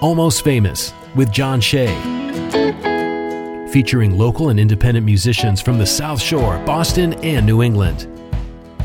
Almost Famous with John Shea. Featuring local and independent musicians from the South Shore, Boston, and New England.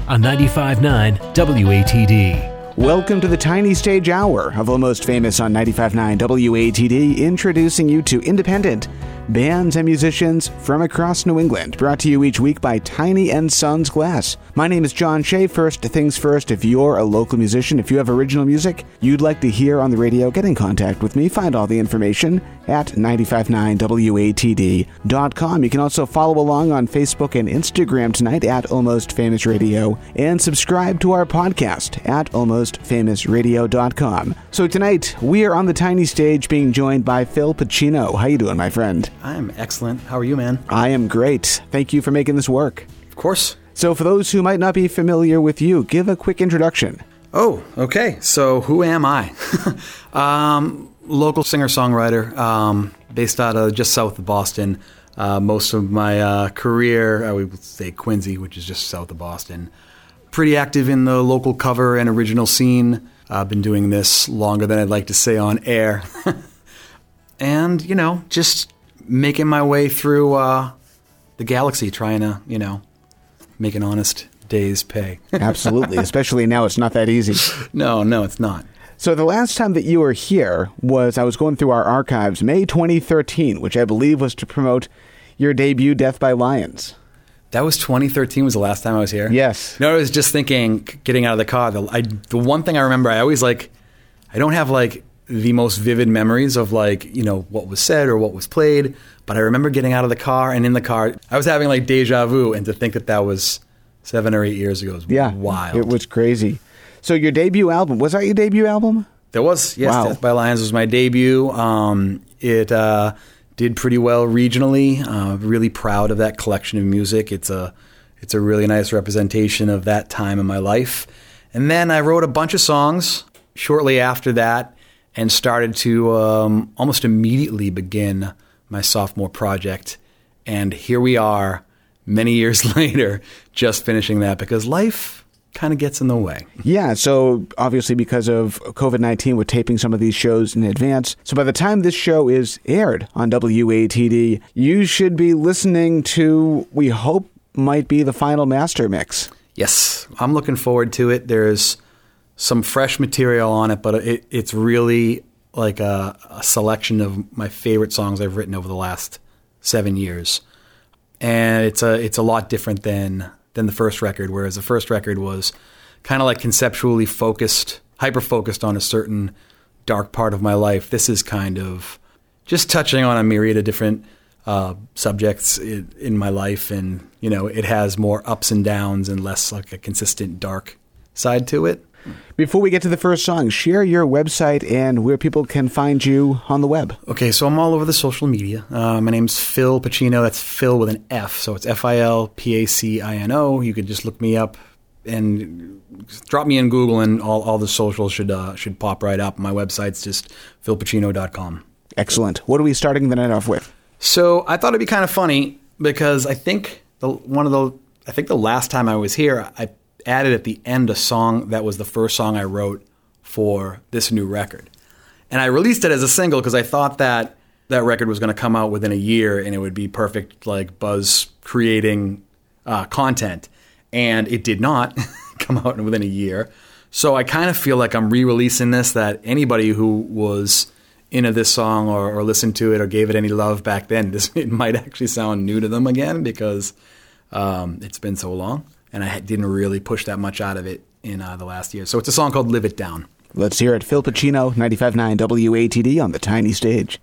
On 95.9 WATD. Welcome to the Tiny Stage Hour of Almost Famous on 95.9 WATD, introducing you to independent bands and musicians from across New England, brought to you each week by Tiny and Sons Glass. My name is John Shea. First things first, if you're a local musician, if you have original music you'd like to hear on the radio, get in contact with me. Find all the information at 959watd.com. You can also follow along on Facebook and Instagram tonight at Almost Famous Radio and subscribe to our podcast at almostfamousradio.com. So tonight we are on the tiny stage being joined by Fil Pacino. How you doing, my friend? I'm excellent. How are you, man? I am great. Thank you for making this work. Of course. So, for those who might not be familiar with you, give a quick introduction. Oh, okay. So, who am I? um, local singer songwriter, um, based out of just south of Boston. Uh, most of my uh, career, I would say Quincy, which is just south of Boston. Pretty active in the local cover and original scene. I've been doing this longer than I'd like to say on air. and, you know, just making my way through uh, the galaxy, trying to, you know, make an honest day's pay. Absolutely, especially now it's not that easy. No, no, it's not. So the last time that you were here was I was going through our archives, May 2013, which I believe was to promote your debut, Death by Lions. That was 2013. Was the last time I was here? Yes. No, I was just thinking, getting out of the car. The, I, the one thing I remember, I always like, I don't have like the most vivid memories of like you know what was said or what was played but i remember getting out of the car and in the car i was having like deja vu and to think that that was seven or eight years ago was yeah wild it was crazy so your debut album was that your debut album there was yes wow. death by lions was my debut um, it uh, did pretty well regionally. Uh, really proud of that collection of music. It's a it's a really nice representation of that time in my life. And then i wrote a bunch of songs shortly after that and started to um, almost immediately begin my sophomore project. And here we are, many years later, just finishing that because life kind of gets in the way. Yeah, so obviously because of COVID 19, we're taping some of these shows in advance. So by the time this show is aired on WATD, you should be listening to, we hope, might be the final master mix. Yes, I'm looking forward to it. There's some fresh material on it, but it, it's really like a, a, selection of my favorite songs I've written over the last seven years, and it's a it's a lot different than than the first record. Whereas the first record was kind of like conceptually focused, hyper focused on a certain dark part of my life. This is kind of just touching on a myriad of different uh, subjects in, in my life, and you know, it has more ups and downs and less like a consistent dark side to it. Before we get to the first song, share your website and where people can find you on the web. Okay, so I'm all over the social media. Uh, my name's Fil Pacino. That's Fil with an F. So it's F I L P A C I N O. You could just look me up and drop me in Google, and all, all the socials should uh, should pop right up. My website's just filpacino.com. Excellent. What are we starting the night off with? So I thought it'd be kind of funny because I think the one of the I think the last time I was here, I added at the end a song that was the first song I wrote for this new record. And I released it as a single because I thought that that record was going to come out within a year and it would be perfect, like buzz creating uh, content. And it did not come out within a year. So I kind of feel like I'm re releasing this that anybody who was into this song or, or, listened to it or gave it any love back then, this it might actually sound new to them again because um, it's been so long and I didn't really push that much out of it in uh, the last year. So it's a song called "Live It Down." Let's hear it. Fil Pacino, 95.9 WATD on the tiny stage.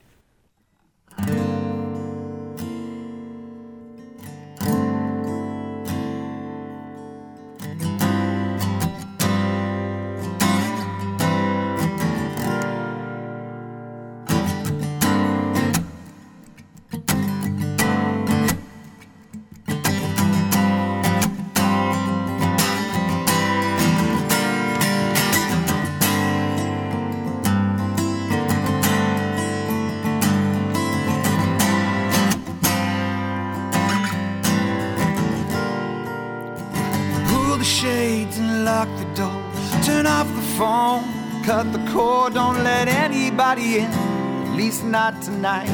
Tonight.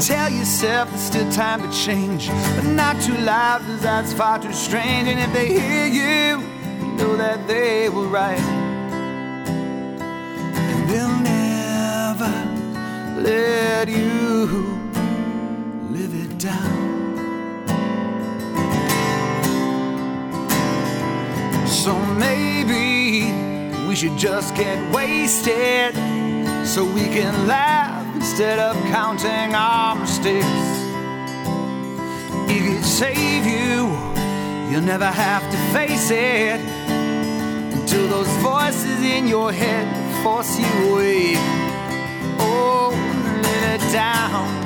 Tell yourself there's still time to change, but not too loud, cause that's far too strange. And if they hear you, know that they will right. And they'll never let you live it down. So maybe we should just get wasted so we can laugh instead of counting our mistakes. It could save you, you'll never have to face it until those voices in your head force you away. Oh, let it down.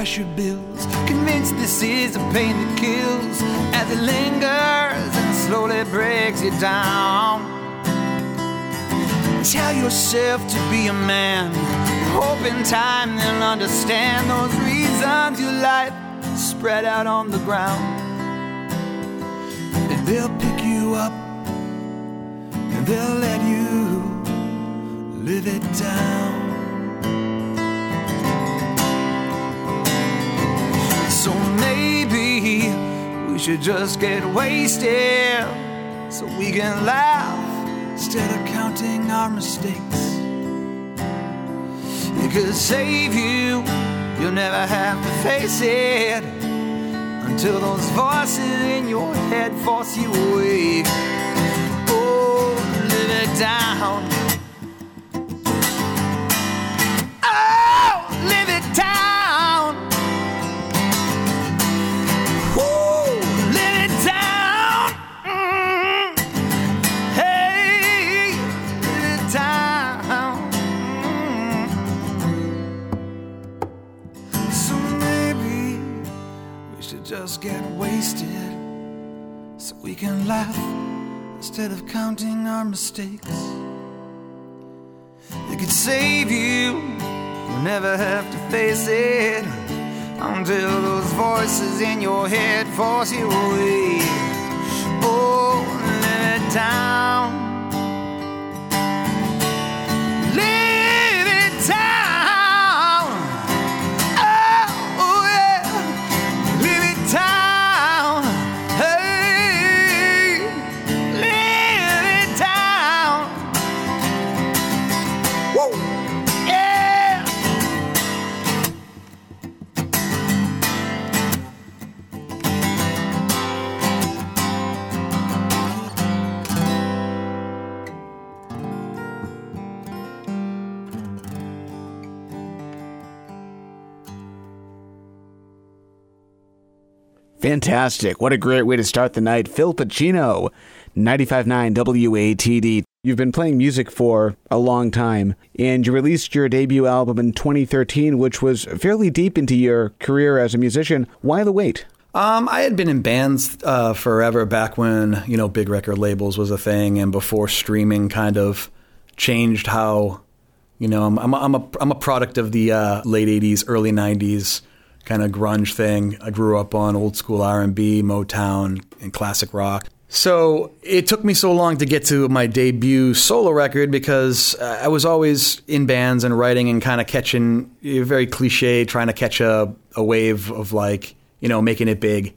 Pressure builds. Convinced this is a pain that kills as it lingers and slowly breaks you down. Tell yourself to be a man. Hope in time they'll understand those reasons you life is spread out on the ground. And they'll pick you up and they'll let you live it down. So maybe we should just get wasted so we can laugh instead of counting our mistakes. It could save you, you'll never have to face it until those voices in your head force you away. Oh, live it down. Just get wasted so we can laugh instead of counting our mistakes. It could save you. You'll never have to face it until those voices in your head force you away. Oh, let it down. Fantastic. What a great way to start the night. Fil Pacino, 95.9 WATD. You've been playing music for a long time, and you released your debut album in 2013, which was fairly deep into your career as a musician. Why the wait? Um, I had been in bands uh, forever back when you know big record labels was a thing, and before streaming kind of changed how you know I'm I'm a, I'm a, product of the uh, late '80s, early '90s kind of grunge thing. I grew up on old school R&B, Motown, and classic rock. So it took me so long to get to my debut solo record because uh, I was always in bands and writing and kind of catching very cliche, trying to catch a, a wave of like you know making it big.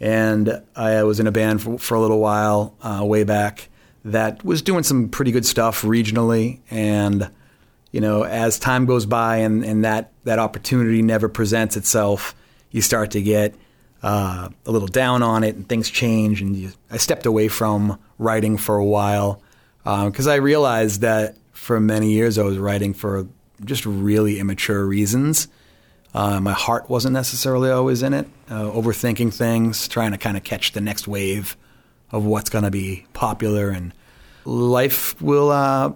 And I was in a band for, for a little while uh, way back that was doing some pretty good stuff regionally and you know, as time goes by and, and that, that opportunity never presents itself, you start to get uh, a little down on it and things change. And you, I stepped away from writing for a while because I realized that for many years I was writing for just really immature reasons. Uh, my heart wasn't necessarily always in it, uh, overthinking things, trying to kind of catch the next wave of what's going to be popular. And life will uh,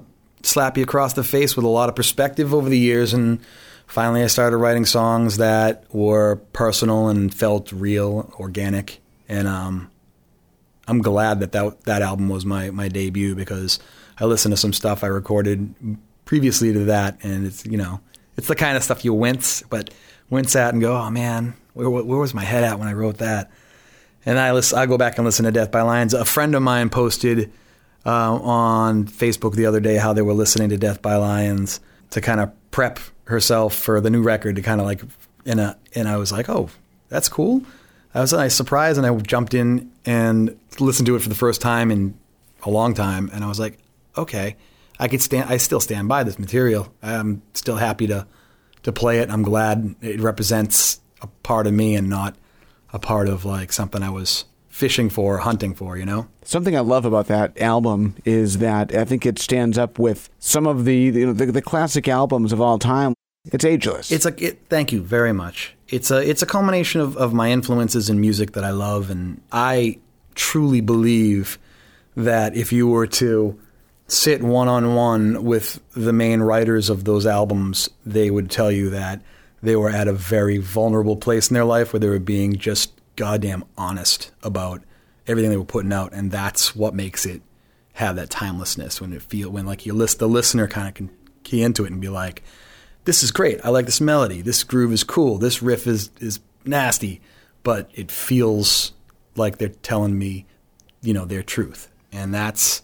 slap you across the face with a lot of perspective over the years. And finally, I started writing songs that were personal and felt real, organic. And um, I'm glad that, that that album was my, my debut because I listened to some stuff I recorded previously to that, and it's you know it's the kind of stuff you wince, but wince at and go, oh man, where where was my head at when I wrote that? And I listen, I go back and listen to Death by Lions. A friend of mine posted uh, on Facebook the other day how they were listening to Death by Lions to kind of prep herself for the new record to kind of like in a and I was like, oh, that's cool. I was nice surprised and I jumped in and listened to it for the first time in a long time and I was like, okay, I could stand I still stand by this material. I'm still happy to to play it. I'm glad it represents a part of me and not a part of like something I was fishing for, hunting for, you know? Something I love about that album is that I think it stands up with some of the you know, the, the classic albums of all time. It's ageless. It's a it, thank you very much. It's a it's a culmination of, of my influences in music that I love, and I truly believe that if you were to sit one on one with the main writers of those albums, they would tell you that they were at a very vulnerable place in their life where they were being just goddamn honest about everything they were putting out, and that's what makes it have that timelessness when it feel when like you list the listener kind of can key into it and be like, this is great. I like this melody. This groove is cool. This riff is is nasty, but it feels like they're telling me, you know, their truth, and that's.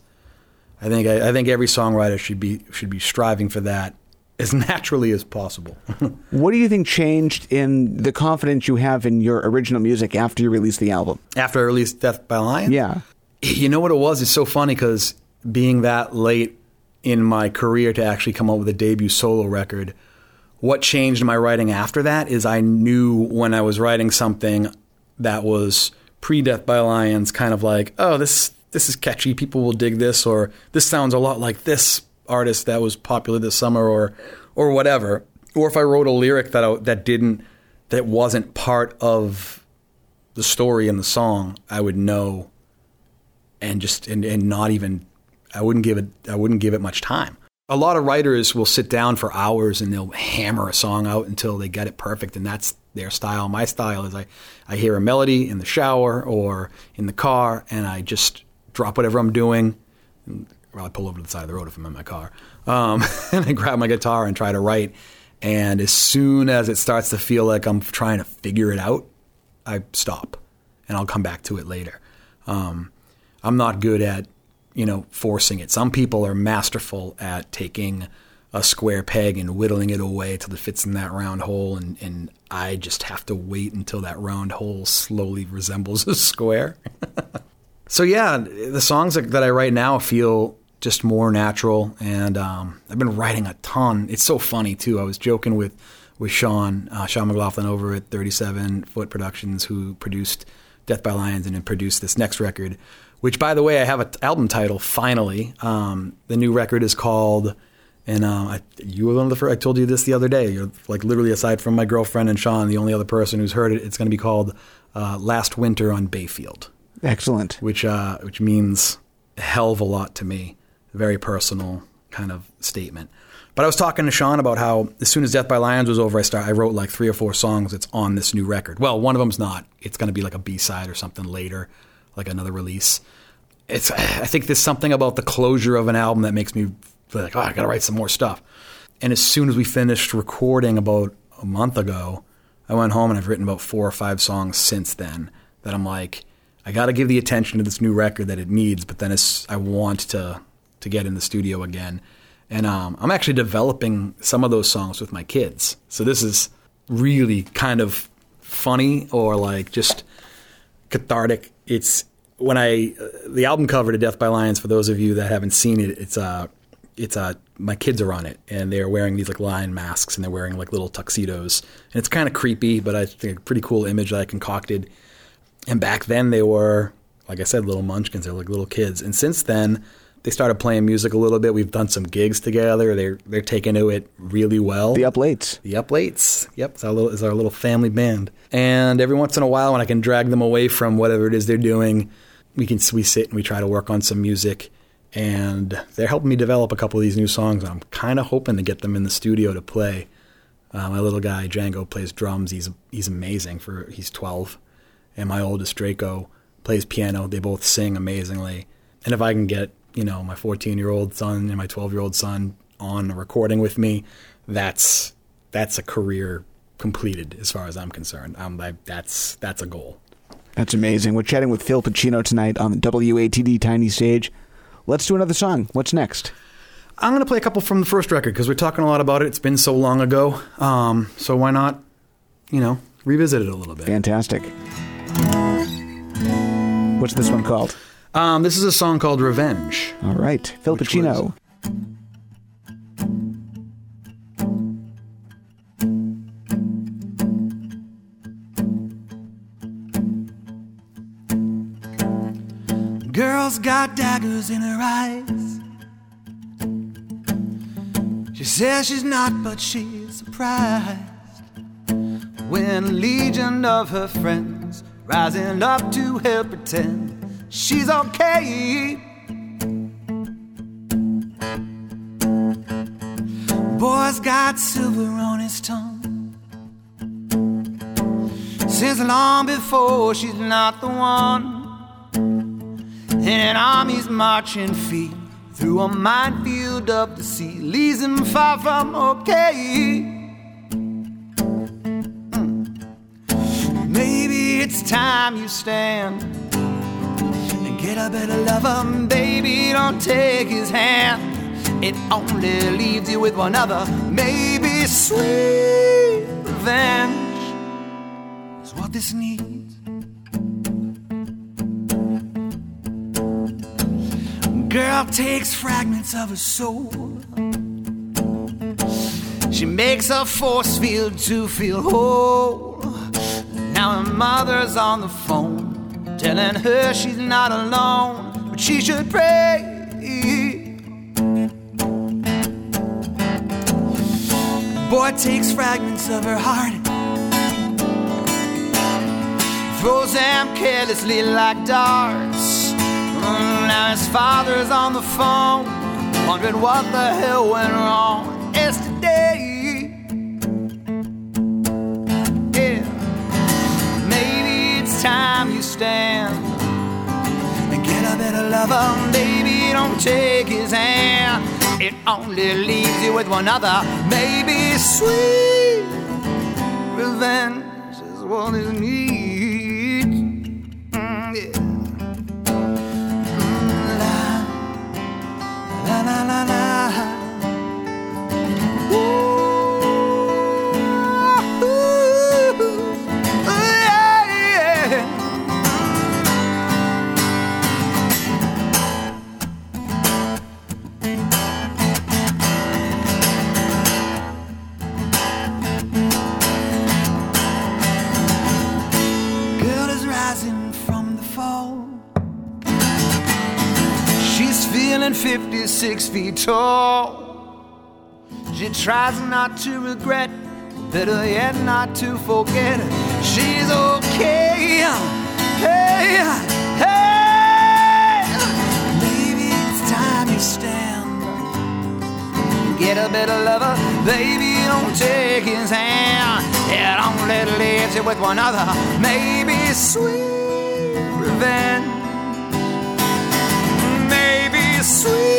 I think I, I think every songwriter should be should be striving for that as naturally as possible. what do you think changed in the confidence you have in your original music after you released the album? After I released Death by Lion? Yeah. You know what it was? It's so funny because being that late in my career to actually come out with a debut solo record, what changed my writing after that is I knew when I was writing something that was pre Death by Lions, kind of like, oh, this this is catchy, people will dig this, or this sounds a lot like this artist that was popular this summer or or whatever. Or if I wrote a lyric that I, that didn't that wasn't part of the story in the song, I would know and just and, and not even I wouldn't give it I wouldn't give it much time. A lot of writers will sit down for hours and they'll hammer a song out until they get it perfect and that's their style. My style is I, I hear a melody in the shower or in the car and I just drop whatever I'm doing well, I pull over to the side of the road if I'm in my car, um, and I grab my guitar and try to write. And as soon as it starts to feel like I'm trying to figure it out, I stop, and I'll come back to it later. Um, I'm not good at, you know, forcing it. Some people are masterful at taking a square peg and whittling it away till it fits in that round hole, and, and I just have to wait until that round hole slowly resembles a square. so yeah, the songs that I write now feel just more natural. And um, I've been writing a ton. It's so funny too. I was joking with with Sean uh, Sean McLaughlin over at 37 Foot Productions, who produced Death by Lions and then produced this next record. Which, by the way, I have an album title finally. Um, the new record is called. And um, I, you were one of the first. I told you this the other day. You're like literally, aside from my girlfriend and Sean, the only other person who's heard it. It's going to be called uh, "Last Winter on Bayfield." Excellent. Which uh, which means a hell of a lot to me very personal kind of statement. But I was talking to Sean about how as soon as Death by Lions was over, I start I wrote like three or four songs that's on this new record. Well, one of them's not. It's going to be like a B side or something later, like another release. It's I think there's something about the closure of an album that makes me feel like oh I got to write some more stuff. And as soon as we finished recording about a month ago, I went home and I've written about four or five songs since then that I'm like I got to give the attention to this new record that it needs, but then I want to to get in the studio again. And um, I'm actually developing some of those songs with my kids. So this is really kind of funny or like just cathartic. It's when I uh, the album cover to Death by Lions. For those of you that haven't seen it, it's uh it's uh my kids are on it and they're wearing these like lion masks and they're wearing like little tuxedos and it's kind of creepy, but I think a pretty cool image that I concocted. And back then they were like I said, little munchkins. They're like little kids, and since then they started playing music a little bit. We've done some gigs together. They're they're taking to it really well. The Uplates. The Uplates. Yep, it's our little it's our little family band. And every once in a while, when I can drag them away from whatever it is they're doing, we can we sit and we try to work on some music. And they're helping me develop a couple of these new songs. I'm kind of hoping to get them in the studio to play. Uh, my little guy Django plays drums. He's he's amazing for he's 12, and my oldest Draco plays piano. They both sing amazingly. And if I can get you know, my 14 year old son and my 12 year old son on a recording with me, that's that's a career completed as far as I'm concerned. Um, I, that's that's a goal. That's amazing. We're chatting with Fil Pacino tonight on the WATD Tiny Stage. Let's do another song. What's next? I'm going to play a couple from the first record because we're talking a lot about it. It's been so long ago. Um, so why not, you know, revisit it a little bit? Fantastic. What's this one called? Um, this is a song called Revenge. All right. Fil Which Pacino. Girl's got daggers in her eyes. She says she's not, but she's surprised when a legion of her friends rising up to help pretend she's okay. Boy's got silver on his tongue. Since long before she's not the one. And an army's marching feet through a minefield of the sea leaves him far from okay. Mm. Maybe it's time you stand get a better lover. Baby, don't take his hand. It only leaves you with one other. Maybe sweet revenge is what this needs. Girl takes fragments of her soul. She makes a force field to feel whole. Now her mother's on the phone, telling her she's not alone, but she should pray. Boy takes fragments of her heart, throws them carelessly like darts. Mm, Now his father's on the phone, wondering what the hell went wrong lover. Baby, don't take his hand. It only leaves you with one other. Maybe sweet revenge is what it needs. 56 feet tall. She tries not to regret, better yet, not to forget. She's okay. Hey, hey. Maybe it's time you stand. Get a better lover, baby, don't take his hand. Yeah, don't let it leave you with one other. Maybe sweet revenge maybe sweet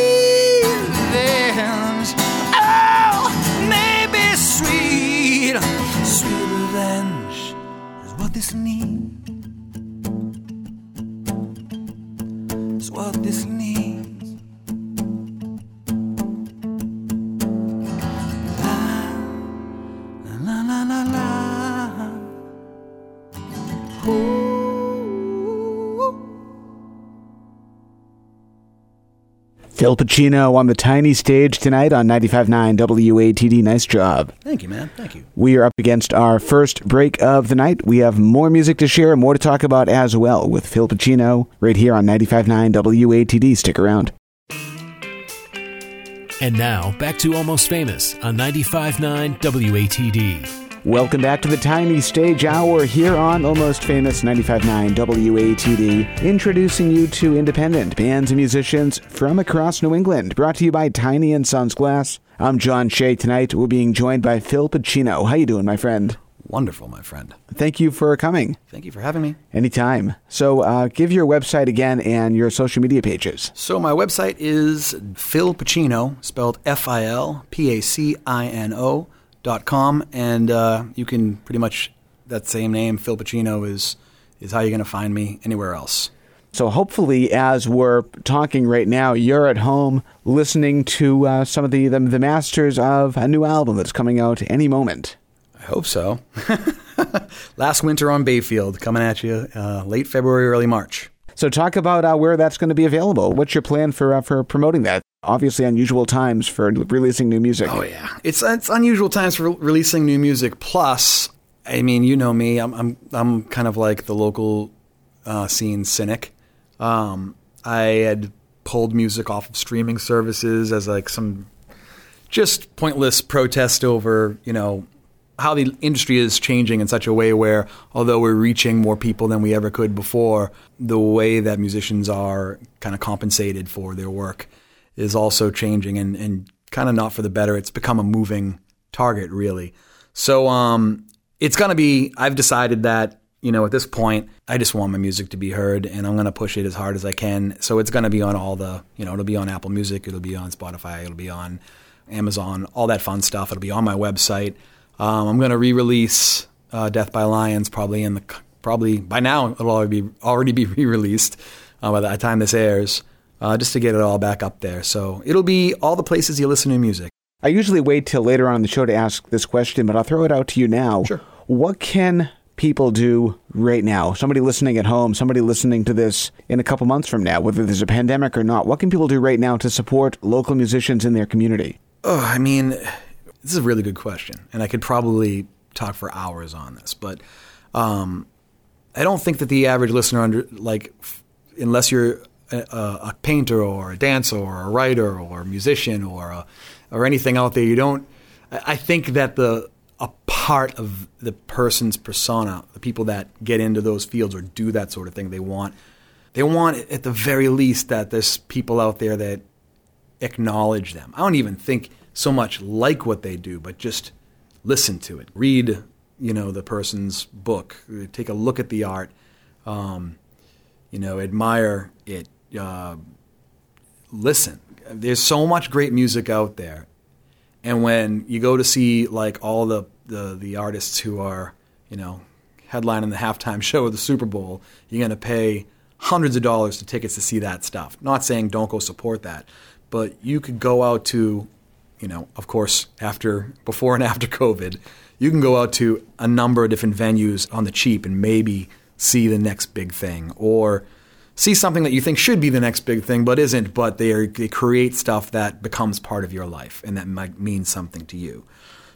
Fil Pacino on the tiny stage tonight on 95.9 WATD. Nice job. Thank you, man. Thank you. We are up against our first break of the night. We have more music to share, more to talk about as well with Fil Pacino right here on 95.9 WATD. Stick around. And now, back to Almost Famous on 95.9 WATD. Welcome back to the Tiny Stage Hour here on Almost Famous 95.9 WATD, introducing you to independent bands and musicians from across New England, brought to you by Tiny and Sons Glass. I'm John Shea. Tonight we're being joined by Fil Pacino. How you doing, my friend? Wonderful, my friend. Thank you for coming. Thank you for having me. Anytime. So, uh, give your website again and your social media pages. So my website is Fil Pacino, spelled F I L P A C I N O com, and uh, you can pretty much that same name, Fil Pacino, is is how you're going to find me anywhere else. So, hopefully, as we're talking right now, you're at home listening to uh, some of the, the the masters of a new album that's coming out any moment. I hope so. Last winter on Bayfield, coming at you uh, late February, early March. So, talk about uh, where that's going to be available. What's your plan for uh, for promoting that? Obviously, unusual times for releasing new music. Oh yeah, it's it's unusual times for releasing new music. Plus, I mean, you know me, I'm I'm I'm kind of like the local uh, scene cynic. Um, I had pulled music off of streaming services as like some just pointless protest over you know how the industry is changing in such a way where although we're reaching more people than we ever could before, the way that musicians are kind of compensated for their work is also changing and, and kind of not for the better. It's become a moving target, really. So um, it's going to be, I've decided that, you know, at this point, I just want my music to be heard and I'm going to push it as hard as I can. So it's going to be on all the, you know, it'll be on Apple Music, it'll be on Spotify, it'll be on Amazon, all that fun stuff. It'll be on my website. Um, I'm going to re-release uh, Death by Lions probably in the probably by now it'll already be already be re-released uh, by the time this airs, uh, just to get it all back up there. So it'll be all the places you listen to music. I usually wait till later on in the show to ask this question, but I'll throw it out to you now. Sure. What can people do right now? Somebody listening at home, somebody listening to this in a couple months from now, whether there's a pandemic or not, what can people do right now to support local musicians in their community? Oh, I mean, this is a really good question, and I could probably talk for hours on this, but um, I don't think that the average listener under like, f- unless you're a, a painter or a dancer or a writer or a musician or a, or anything out there, you don't. I think that the a part of the person's persona, the people that get into those fields or do that sort of thing, they want they want at the very least that there's people out there that acknowledge them. I don't even think so much like what they do, but just listen to it. Read, you know, the person's book. Take a look at the art. Um, you know, admire it. Uh, listen. There's so much great music out there, and when you go to see like all the the, the artists who are, you know, headlining the halftime show of the Super Bowl, you're going to pay hundreds of dollars to tickets to see that stuff. Not saying don't go support that, but you could go out to, you know, of course, after, before and after COVID, you can go out to a number of different venues on the cheap and maybe see the next big thing or see something that you think should be the next big thing but isn't, but they, are, they create stuff that becomes part of your life and that might mean something to you.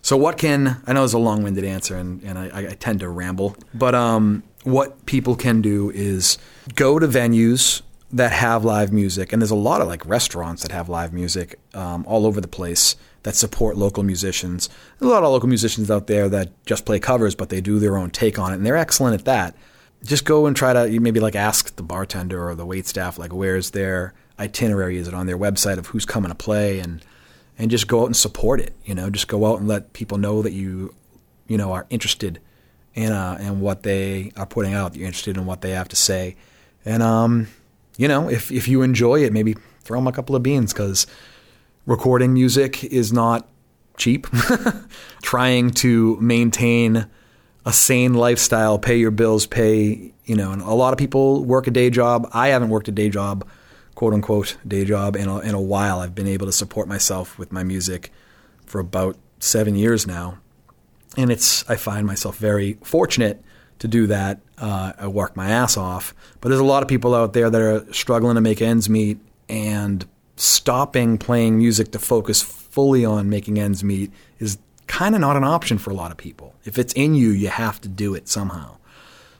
So what can I know is a long-winded answer, and, and I, I tend to ramble, but um, what people can do is go to venues that have live music, and there's a lot of like restaurants that have live music um, all over the place that support local musicians. There's a lot of local musicians out there that just play covers, but they do their own take on it, and they're excellent at that. Just go and try to maybe like ask the bartender or the wait staff like where's their itinerary? Is it on their website of who's coming to play and and just go out and support it. You know, just go out and let people know that you, you know, are interested in uh, in what they are putting out. You're interested in what they have to say, and um, you know, if if you enjoy it, maybe throw them a couple of beans because recording music is not cheap. Trying to maintain a sane lifestyle, pay your bills, pay you know, and a lot of people work a day job. I haven't worked a day job quote unquote day job in a, in a while. I've been able to support myself with my music for about seven years now, and it's I find myself very fortunate to do that. Uh, I work my ass off, but there's a lot of people out there that are struggling to make ends meet, and stopping playing music to focus fully on making ends meet is kind of not an option for a lot of people. If it's in you, you have to do it somehow.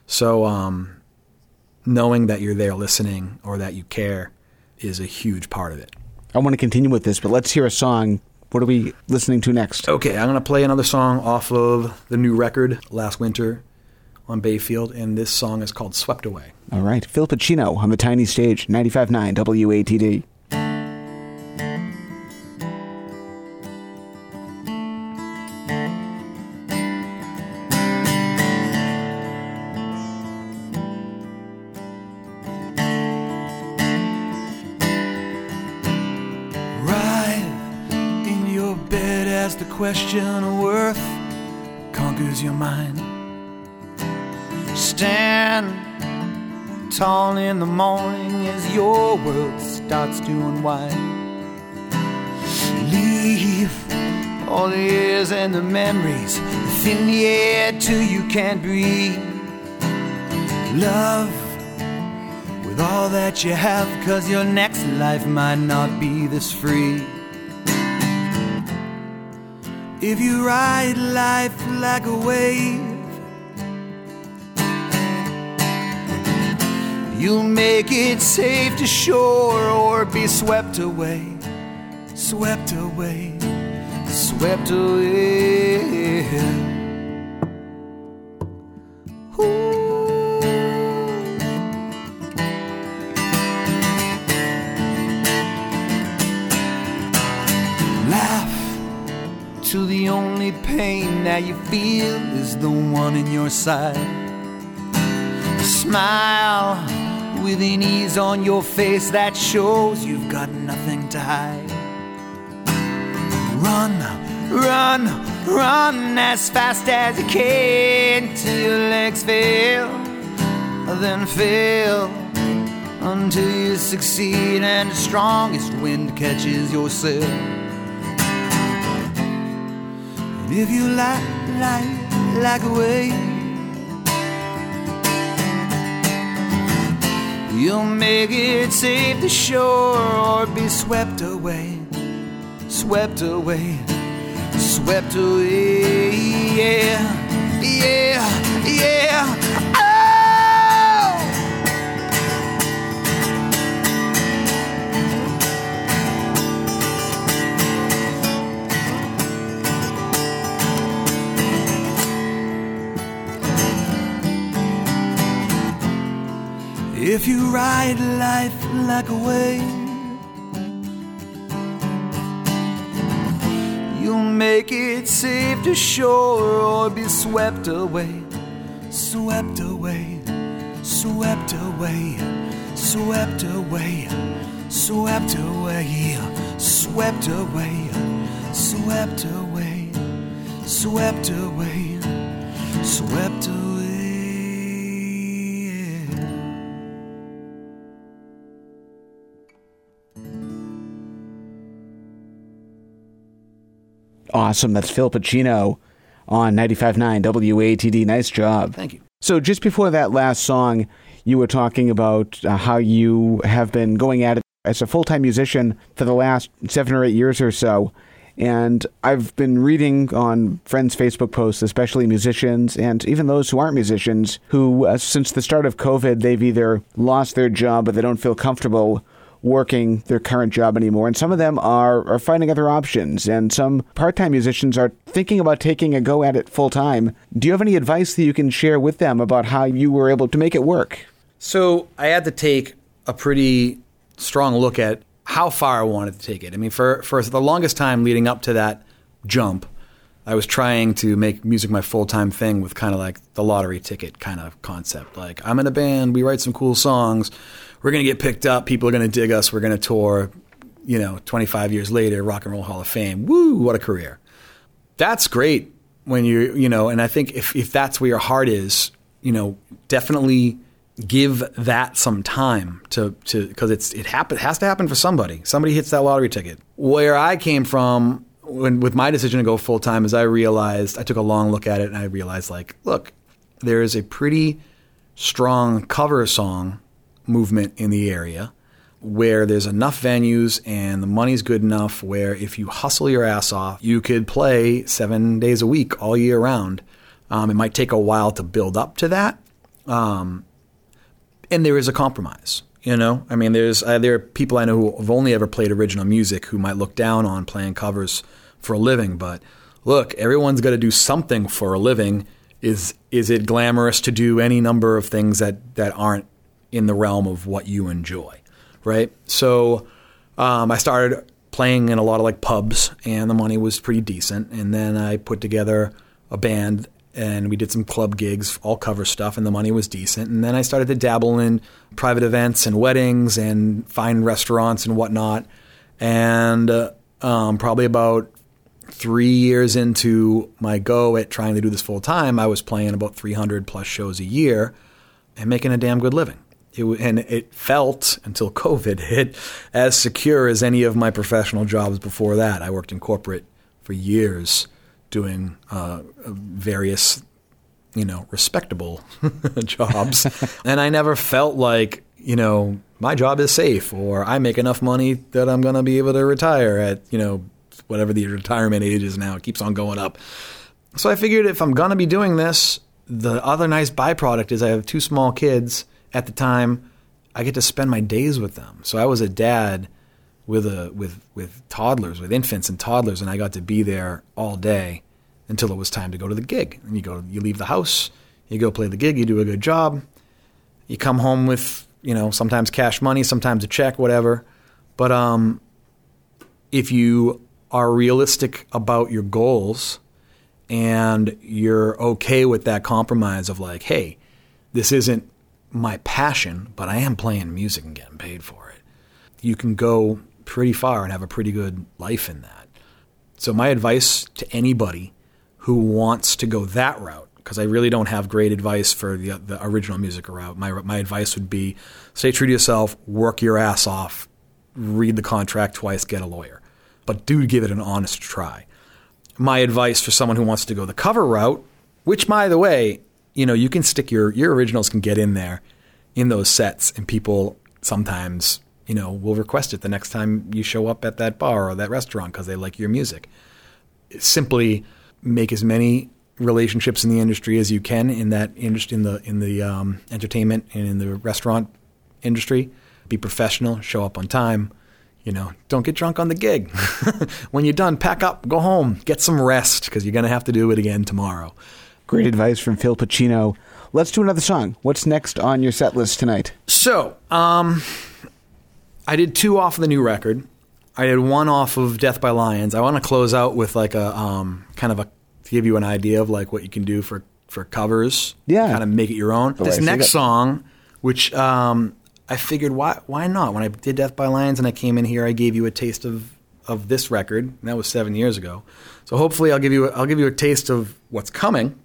So, um, knowing that you're there listening or that you care is a huge part of it. I want to continue with this, but let's hear a song. What are we listening to next? Okay, I'm going to play another song off of the new record, Last Winter on Bayfield, and this song is called Swept Away. All right. Fil Pacino on the tiny stage, 95.9 WATD. Mind. Stand tall in the morning as your world starts to unwind. Leave all the years and the memories within the air till you can't breathe. Love with all that you have, cause your next life might not be this free. If you ride life like a wave, you'll make it safe to shore or be swept away, swept away, swept away. Only pain that you feel is the one in your side. Smile with an ease on your face that shows you've got nothing to hide. Run, run, run as fast as you can till your legs fail, then fail until you succeed and the strongest wind catches your sail. If you lie, lie like a wave, you'll make it safe to shore or be swept away, swept away, swept away. Yeah, yeah, yeah. If you ride life like a wave, you'll make it safe to shore or be swept away, swept away, swept away, swept away, swept away, swept away, swept away, swept away, swept away. Awesome. That's Fil Pacino on 95.9 WATD. Nice job. Thank you. So, just before that last song, you were talking about uh, how you have been going at it as a full time musician for the last seven or eight years or so. And I've been reading on friends' Facebook posts, especially musicians and even those who aren't musicians, who, uh, since the start of COVID, they've either lost their job or they don't feel comfortable working their current job anymore. And some of them are, are finding other options. And some part time musicians are thinking about taking a go at it full time. Do you have any advice that you can share with them about how you were able to make it work? So I had to take a pretty strong look at how far I wanted to take it. I mean, for, for the longest time leading up to that jump, I was trying to make music my full time thing with kind of like the lottery ticket kind of concept. Like, I'm in a band, we write some cool songs, we're going to get picked up, people are going to dig us, we're going to tour, you know, 25 years later, Rock and Roll Hall of Fame. Woo, what a career. That's great when you're, you know, and I think if, if that's where your heart is, you know, definitely give that some time to to because it's it happen has to happen for somebody. Somebody hits that lottery ticket. Where I came from when with my decision to go full time is I realized I took a long look at it and I realized like, look, there is a pretty strong cover song movement in the area where there's enough venues and the money's good enough where if you hustle your ass off, you could play seven days a week all year round. Um, it might take a while to build up to that. Um, and there is a compromise. You know, I mean, there's uh, there are people I know who have only ever played original music who might look down on playing covers for a living. But look, everyone's got to do something for a living. Is is it glamorous to do any number of things that that aren't in the realm of what you enjoy, right? So um, I started playing in a lot of like pubs, and the money was pretty decent. And then I put together a band and we did some club gigs, all cover stuff, and the money was decent. And then I started to dabble in private events and weddings and fine restaurants and whatnot. And uh, um, probably about three years into my go at trying to do this full time, I was playing about 300 plus shows a year and making a damn good living. It, and it felt until COVID hit as secure as any of my professional jobs before that. I worked in corporate for years doing uh, various, you know, respectable jobs. and I never felt like, you know, my job is safe or I make enough money that I'm going to be able to retire at, you know, whatever the retirement age is now. It keeps on going up. So I figured if I'm going to be doing this, the other nice byproduct is I have two small kids at the time. I get to spend my days with them. So I was a dad with a with with toddlers, with infants and toddlers, and I got to be there all day until it was time to go to the gig. And you go, you leave the house, you go play the gig, you do a good job, you come home with you know sometimes cash money, sometimes a check, whatever. But um, if you are realistic about your goals and you're okay with that compromise of like, hey, this isn't my passion, but I am playing music and getting paid for it. You can go pretty far and have a pretty good life in that. So, my advice to anybody who wants to go that route, because I really don't have great advice for the, the original music route, my, my advice would be stay true to yourself, work your ass off, read the contract twice, get a lawyer. But do give it an honest try. My advice for someone who wants to go the cover route, which, by the way, you know, you can stick your your originals can get in there in those sets, and people sometimes you know will request it the next time you show up at that bar or that restaurant because they like your music. Simply make as many relationships in the industry as you can in that industry in the in the um, entertainment and in the restaurant industry. Be professional, show up on time. You know, don't get drunk on the gig. when you're done, pack up, go home, get some rest because you're going to have to do it again tomorrow. Great advice from Fil Pacino. Let's do another song. What's next on your set list tonight? So, um, I did two off of the new record. I did one off of Death by Lions. I want to close out with like a um, kind of a to give you an idea of like what you can do for for covers. Yeah. kind of make it your own. The this next song, which um, I figured why why not? When I did Death by Lions and I came in here, I gave you a taste of of this record. And that was seven years ago. So hopefully, I'll give you a, I'll give you a taste of what's coming.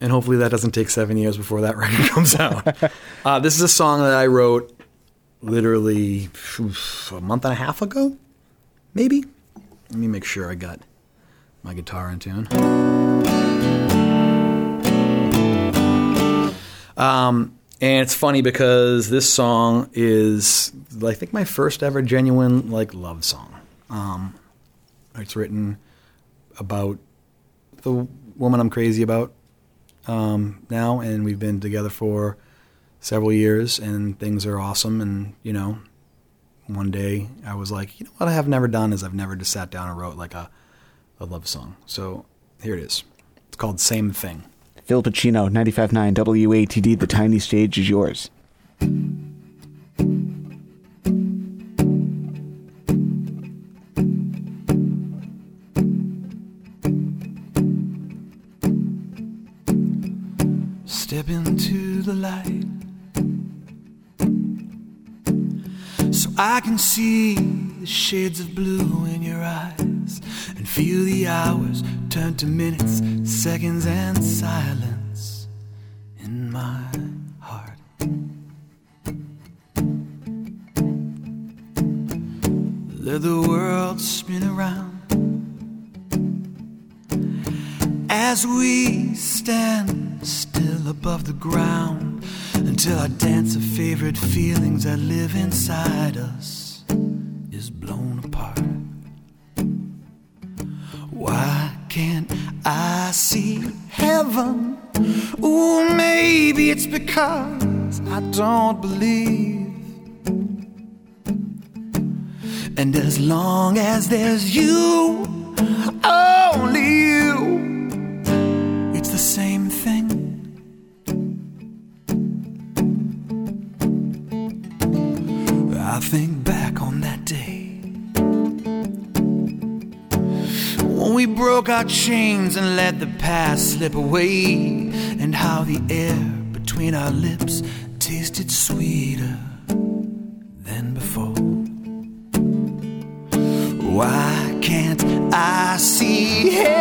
And hopefully that doesn't take seven years before that record comes out. uh, this is a song that I wrote literally a month and a half ago, maybe. Let me make sure I got my guitar in tune. Um, and it's funny because this song is, I think, my first ever genuine like love song. Um, it's written about the woman I'm crazy about um, now, and we've been together for several years, and things are awesome. And you know, one day I was like, you know what I have never done is I've never just sat down and wrote like a a love song. So here it is. It's called Same Thing. Fil Pacino, 95.9 WATD. The tiny stage is yours. Step into the light so I can see the shades of blue in your eyes and feel the hours turn to minutes, seconds, and silence in my heart. Let the world spin around as we stand above the ground until our dance of favorite feelings that live inside us is blown apart. Why can't I see heaven? Ooh, maybe it's because I don't believe. And as long as there's you, broke our chains and let the past slip away, and how the air between our lips tasted sweeter than before. Why can't I see heaven?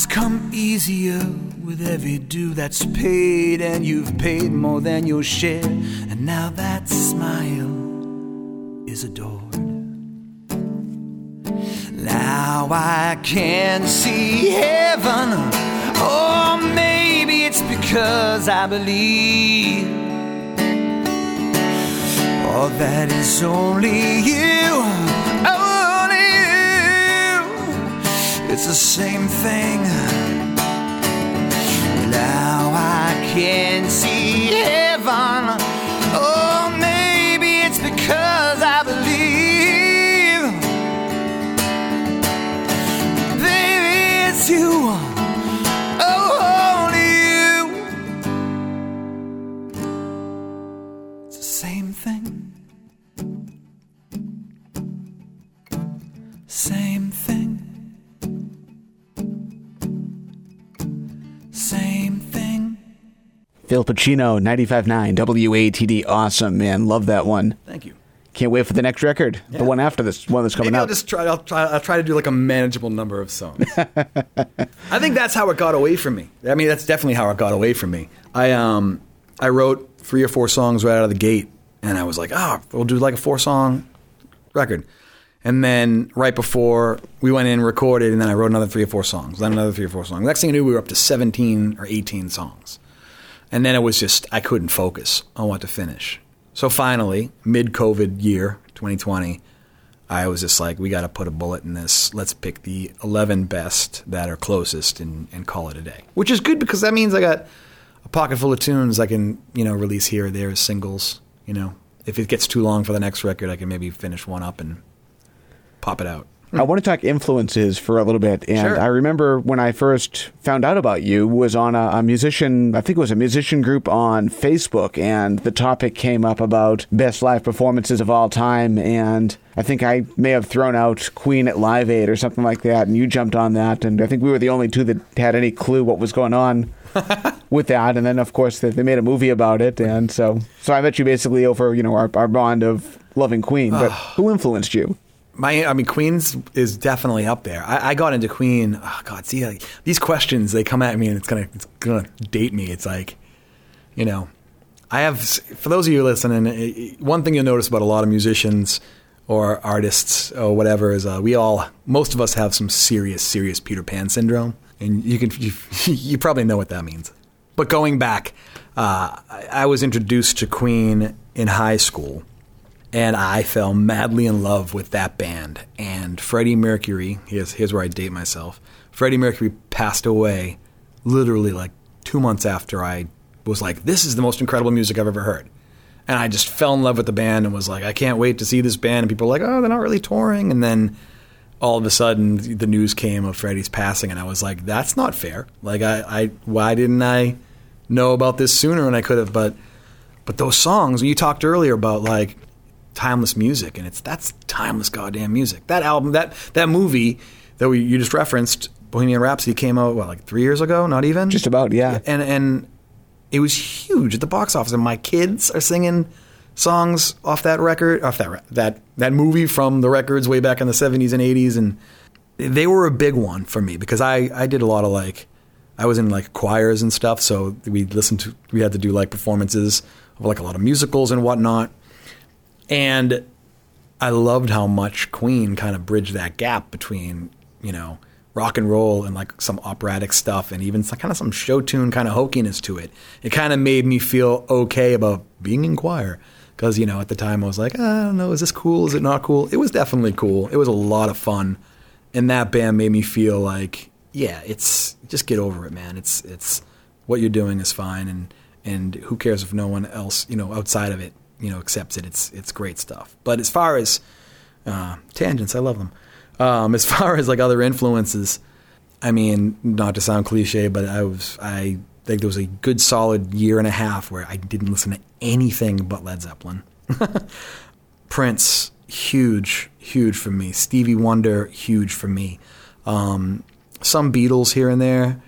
Smiles come easier with every due that's paid, and you've paid more than your share, and now that smile is adored. Now I can see heaven, or maybe it's because I believe. Oh, that is only you, It's the same thing. Now I can see heaven. Oh, maybe it's because I believe. Baby, it's you. Fil Pacino, 95.9 WATD. Awesome, man. Love that one. Thank you. Can't wait for the next record. The one after this, one that's coming Maybe I'll out. just try. I'll try. I'll try to do like a manageable number of songs. I think that's how it got away from me. I mean, that's definitely how it got away from me. I um, I wrote three or four songs right out of the gate, and I was like, ah, we'll do like a four song record. And then right before we went in and recorded, and then I wrote another three or four songs, then another three or four songs. Next thing I knew, we were up to seventeen or eighteen songs. And then it was just, I couldn't focus on what to finish. So finally, mid COVID year, 2020, I was just like, we got to put a bullet in this. Let's pick the 11 best that are closest and, and call it a day. Which is good because that means I got a pocket full of tunes I can, you know, release here or there as singles. You know, if it gets too long for the next record, I can maybe finish one up and pop it out. I want to talk influences for a little bit. And Sure. I remember when I first found out about you was on a, a musician, I think it was a musician group on Facebook, and the topic came up about best live performances of all time. And I think I may have thrown out Queen at Live Aid or something like that, and you jumped on that. And I think we were the only two that had any clue what was going on. with that, and then of course they, they made a movie about it, and so so I met you basically over you know our, our bond of loving Queen. But who influenced you? My, I mean, Queen's is definitely up there. I, I got into Queen. Oh God, see, like, these questions they come at me, and it's gonna, it's gonna date me. It's like, you know, I have. For those of you listening, one thing you'll notice about a lot of musicians or artists or whatever is uh, we all, most of us have some serious, serious Peter Pan syndrome, and you can, you, you probably know what that means. But going back, uh, I was introduced to Queen in high school and I fell madly in love with that band. And Freddie Mercury, here's, here's where I date myself. Freddie Mercury passed away literally like two months after I was like, this is the most incredible music I've ever heard. And I just fell in love with the band and was like, I can't wait to see this band. And people were like, oh, they're not really touring. And then all of a sudden, the news came of Freddie's passing, and I was like, that's not fair. Like, I, I why didn't I know about this sooner? And I could have, but but those songs you talked earlier about like timeless music, and it's that's timeless goddamn music. That album, that that movie that we, you just referenced, Bohemian Rhapsody, came out what like three years ago, not even Just about, yeah. And and it was huge at the box office, and my kids are singing songs off that record, off that that that movie from the records way back in the seventies and eighties, and they were a big one for me because I I did a lot of like I was in like choirs and stuff, so we listened to we had to do like performances of like a lot of musicals and whatnot, and I loved how much Queen kind of bridged that gap between you know rock and roll and like some operatic stuff and even some, kind of some show tune kind of hokiness to it. It kind of made me feel okay about being in choir. Because you know at the time I was like I don't know is this cool? Is it not cool? It was definitely cool. It was a lot of fun. And that band made me feel like yeah it's just get over it man. It's it's what you're doing is fine and and who cares if no one else you know outside of it you know accepts it it's it's great stuff but as far as uh, tangents I love them um, as far as like other influences I mean not to sound cliche but I was I think there was a good solid year and a half where I didn't listen to anything but Led Zeppelin. Prince, huge, huge for me. Stevie Wonder, huge for me. Um, some Beatles here and there.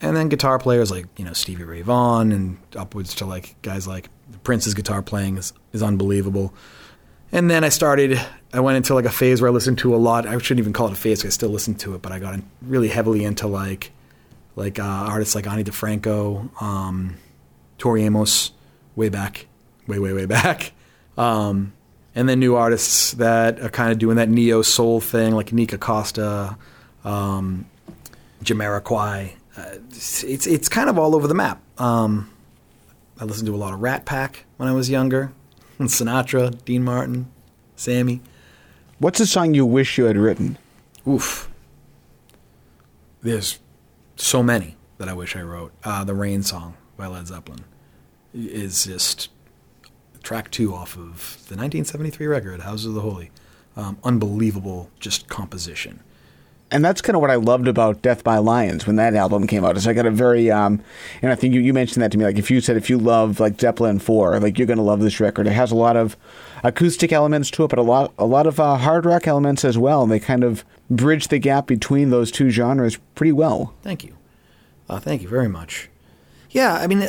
And then guitar players like, you know, Stevie Ray Vaughan and upwards to like guys like Prince's guitar playing is, is unbelievable. And then I started, I went into like a phase where I listened to a lot. I shouldn't even call it a phase, I still listen to it, but I got really heavily into like like uh, artists like Ani DiFranco, um, Tori Amos, way back, way, way, way back. Um, and then new artists that are kind of doing that neo soul thing, like Nikka Costa, um. Uh, it's it's kind of all over the map. Um, I listened to a lot of Rat Pack when I was younger, Sinatra, Dean Martin, Sammy. What's a song you wish you had written? Oof. There's so many that I wish I wrote. Uh, the Rain song by Led Zeppelin is just track two off of the 1973 record, Houses of the Holy. Um, unbelievable, just composition. And that's kind of what I loved about Death by Lions when that album came out. Is I got a very, um, and I think you, you mentioned that to me. Like if you said if you love like Zeppelin four, like you're to love this record. It has a lot of acoustic elements to it, but a lot a lot of uh, hard rock elements as well. And they kind of bridge the gap between those two genres pretty well. Thank you. Uh, thank you very much. Yeah, I mean,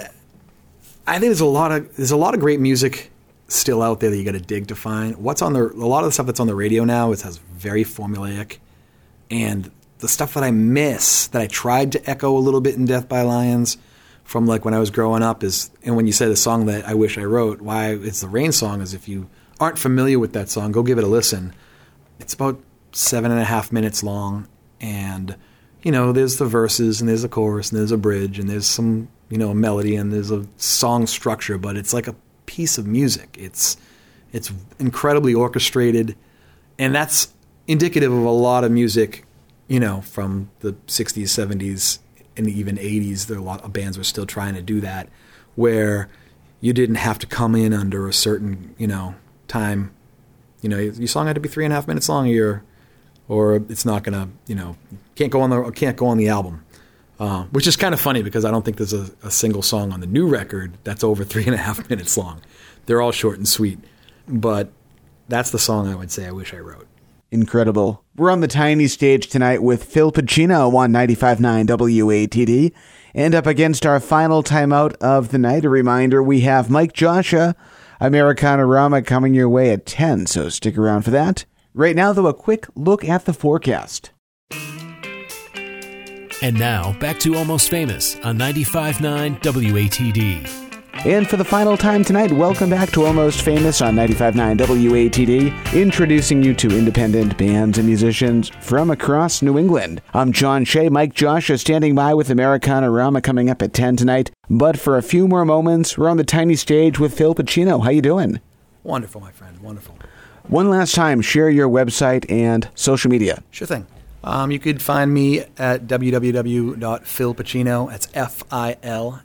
I think there's a lot of there's a lot of great music still out there that you got to dig to find. What's on the a lot of the stuff that's on the radio now it has very formulaic, and the stuff that I miss that I tried to echo a little bit in Death by Lions from like when I was growing up is and when you said a song that I wish I wrote, why it's the Rain song is if you aren't familiar with that song, go give it a listen. It's about seven and a half minutes long, and you know, there's the verses and there's a chorus and there's a bridge and there's some, you know, a melody and there's a song structure, but it's like a piece of music. It's it's incredibly orchestrated, and that's indicative of a lot of music, you know, from the 60s, 70s, and even 80s. There are a lot of bands were still trying to do that, where you didn't have to come in under a certain, you know, time. You know, your song had to be three and a half minutes long. Your or it's not gonna, you know, can't go on the can't go on the album. Uh, which is kind of funny because I don't think there's a, a, single song on the new record that's over three and a half minutes long. They're all short and sweet, but that's the song I would say I wish I wrote. Incredible. We're on the tiny stage tonight with Fil Pacino on 95.9 WATD. And up against our final timeout of the night, a reminder we have Mike Joshua, Americana Rama coming your way at 10, so stick around for that. Right now, though, a quick look at the forecast. And now, back to Almost Famous on 95.9 WATD. And for the final time tonight, welcome back to Almost Famous on 95.9 WATD, introducing you to independent bands and musicians from across New England. I'm John Shea, Mike Josh is standing by with Americana Rama coming up at 10 tonight. But for a few more moments, we're on the tiny stage with Fil Pacino. How you doing? Wonderful, my friend. Wonderful. One last time, share your website and social media. Sure thing. Um, you could find me at www.filpacino. That's F I L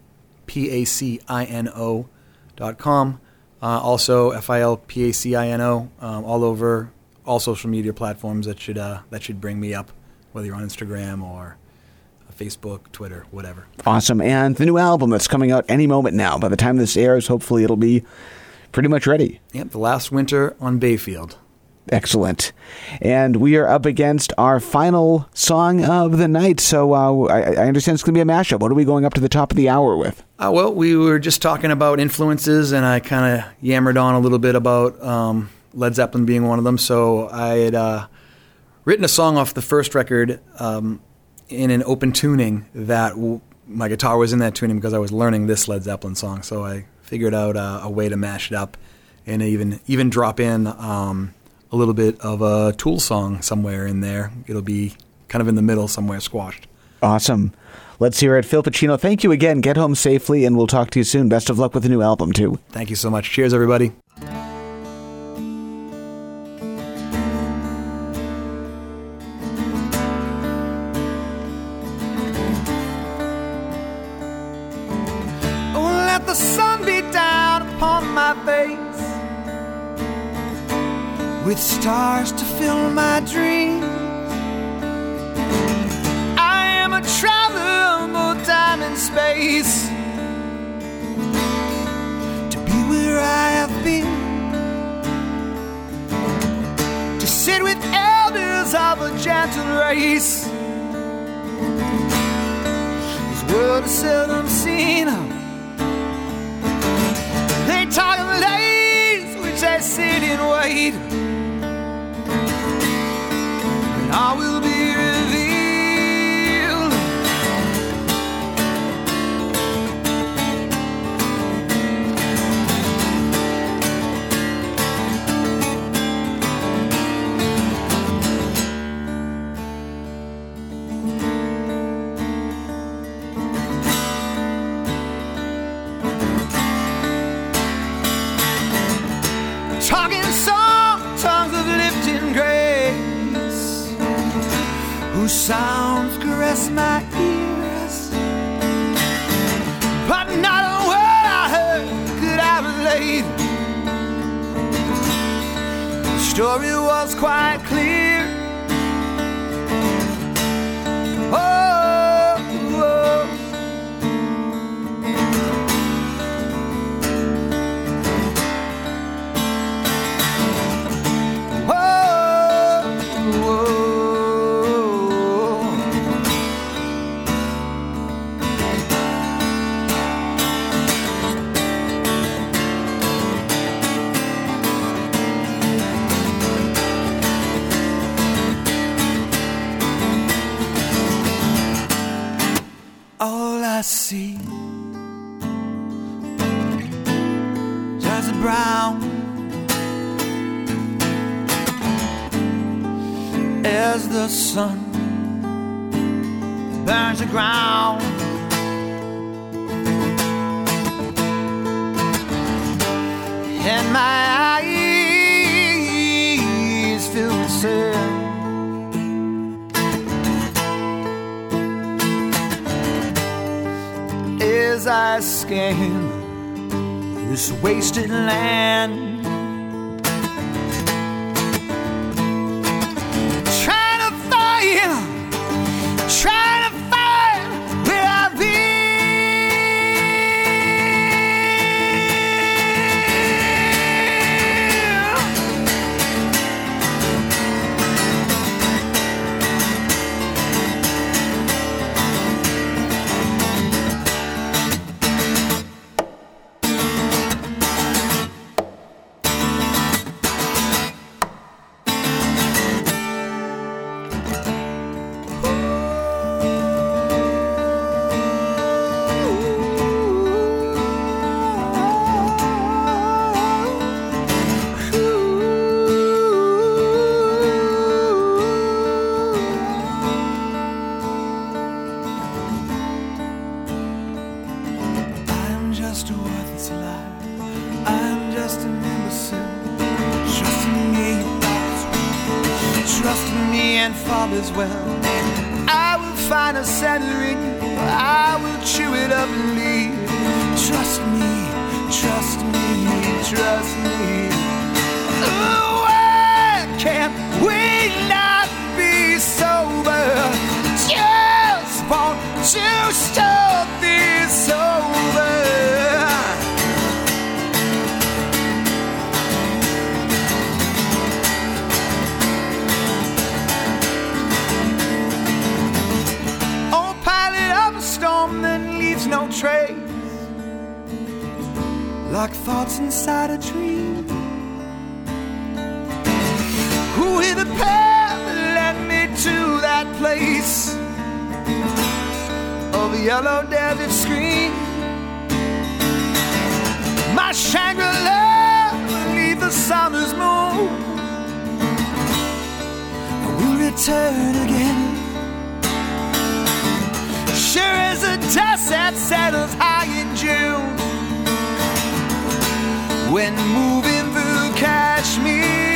P A C I N O dot com. Uh, also, F I L P A C I N O um, all over all social media platforms. That should uh, that should bring me up, whether you're on Instagram or Facebook, Twitter, whatever. Awesome. And the new album that's coming out any moment now. By the time this airs, hopefully it'll be pretty much ready. Yep, the last winter on Bayfield. Excellent. And we are up against our final song of the night. So uh, I, I, understand it's going to be a mashup. What are we going up to the top of the hour with? Uh, well, we were just talking about influences, and I kind of yammered on a little bit about um, Led Zeppelin being one of them. So I had uh, written a song off the first record um, in an open tuning that w- my guitar was in that tuning because I was learning this Led Zeppelin song. So I figured out a way to mash it up and even even drop in um, a little bit of a Tool song somewhere in there. It'll be kind of in the middle somewhere, squashed. Awesome. Let's hear it. Fil Pacino, thank you again. Get home safely, and we'll talk to you soon. Best of luck with the new album, too. Thank you so much. Cheers, everybody. With stars to fill my dreams. I am a traveler time and space to be where I have been, to sit with elders of a gentle race. This world is seldom seen. They talk of days which they sit and wait. All will be caress my ears. But not a word I heard could I relate. The story was quite clear. Sun burns the ground. And my eyes fill with sand. As I scan this wasted land. To start this over. Oh, a storm that leaves no trace, like thoughts inside a dream. Who hit the path that led me to that place of a yellow desert screen? My Shangri-La beneath the summer's moon. I will return again sure as the dust that settles high in June. When moving through Kashmir.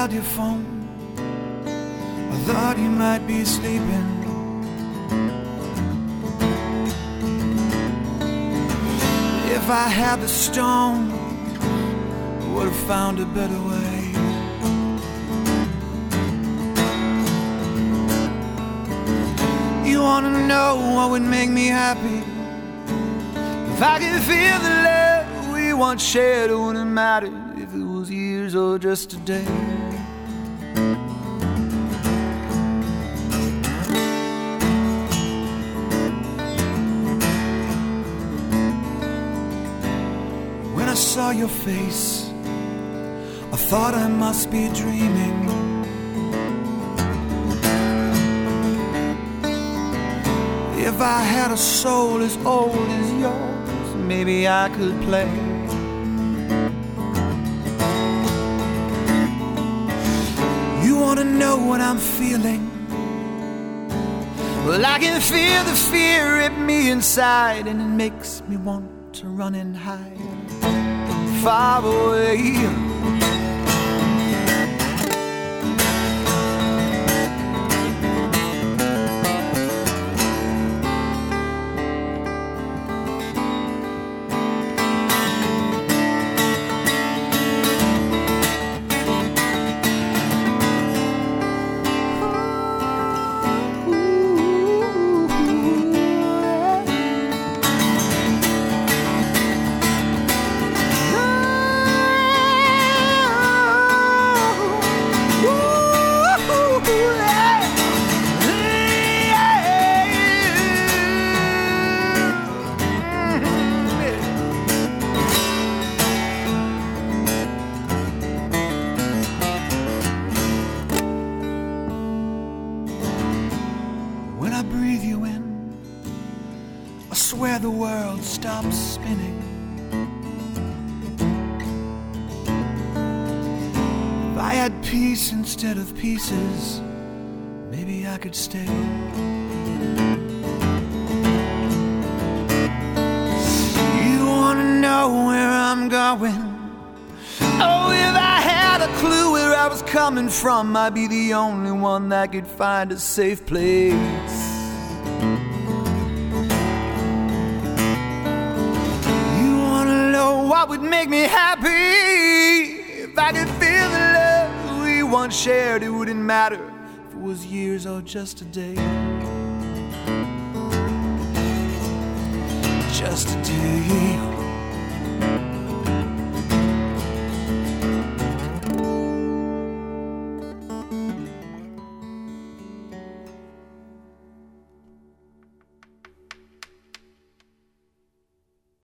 Dialed your phone, I thought you might be sleeping. If I had the stone, I would have found a better way. You wanna know what would make me happy? If I could feel the love we once shared, it wouldn't matter if it was years or just a day. Your face, I thought I must be dreaming. If I had a soul as old as yours, maybe I could play. You wanna know what I'm feeling? Well, I can feel the fear rip me inside, and it makes me want to run and hide far away. Of pieces, maybe I could stay. You wanna know where I'm going? Oh, if I had a clue where I was coming from, I'd be the only one that could find a safe place. Once shared, it wouldn't matter if it was years or just a day. Just a day.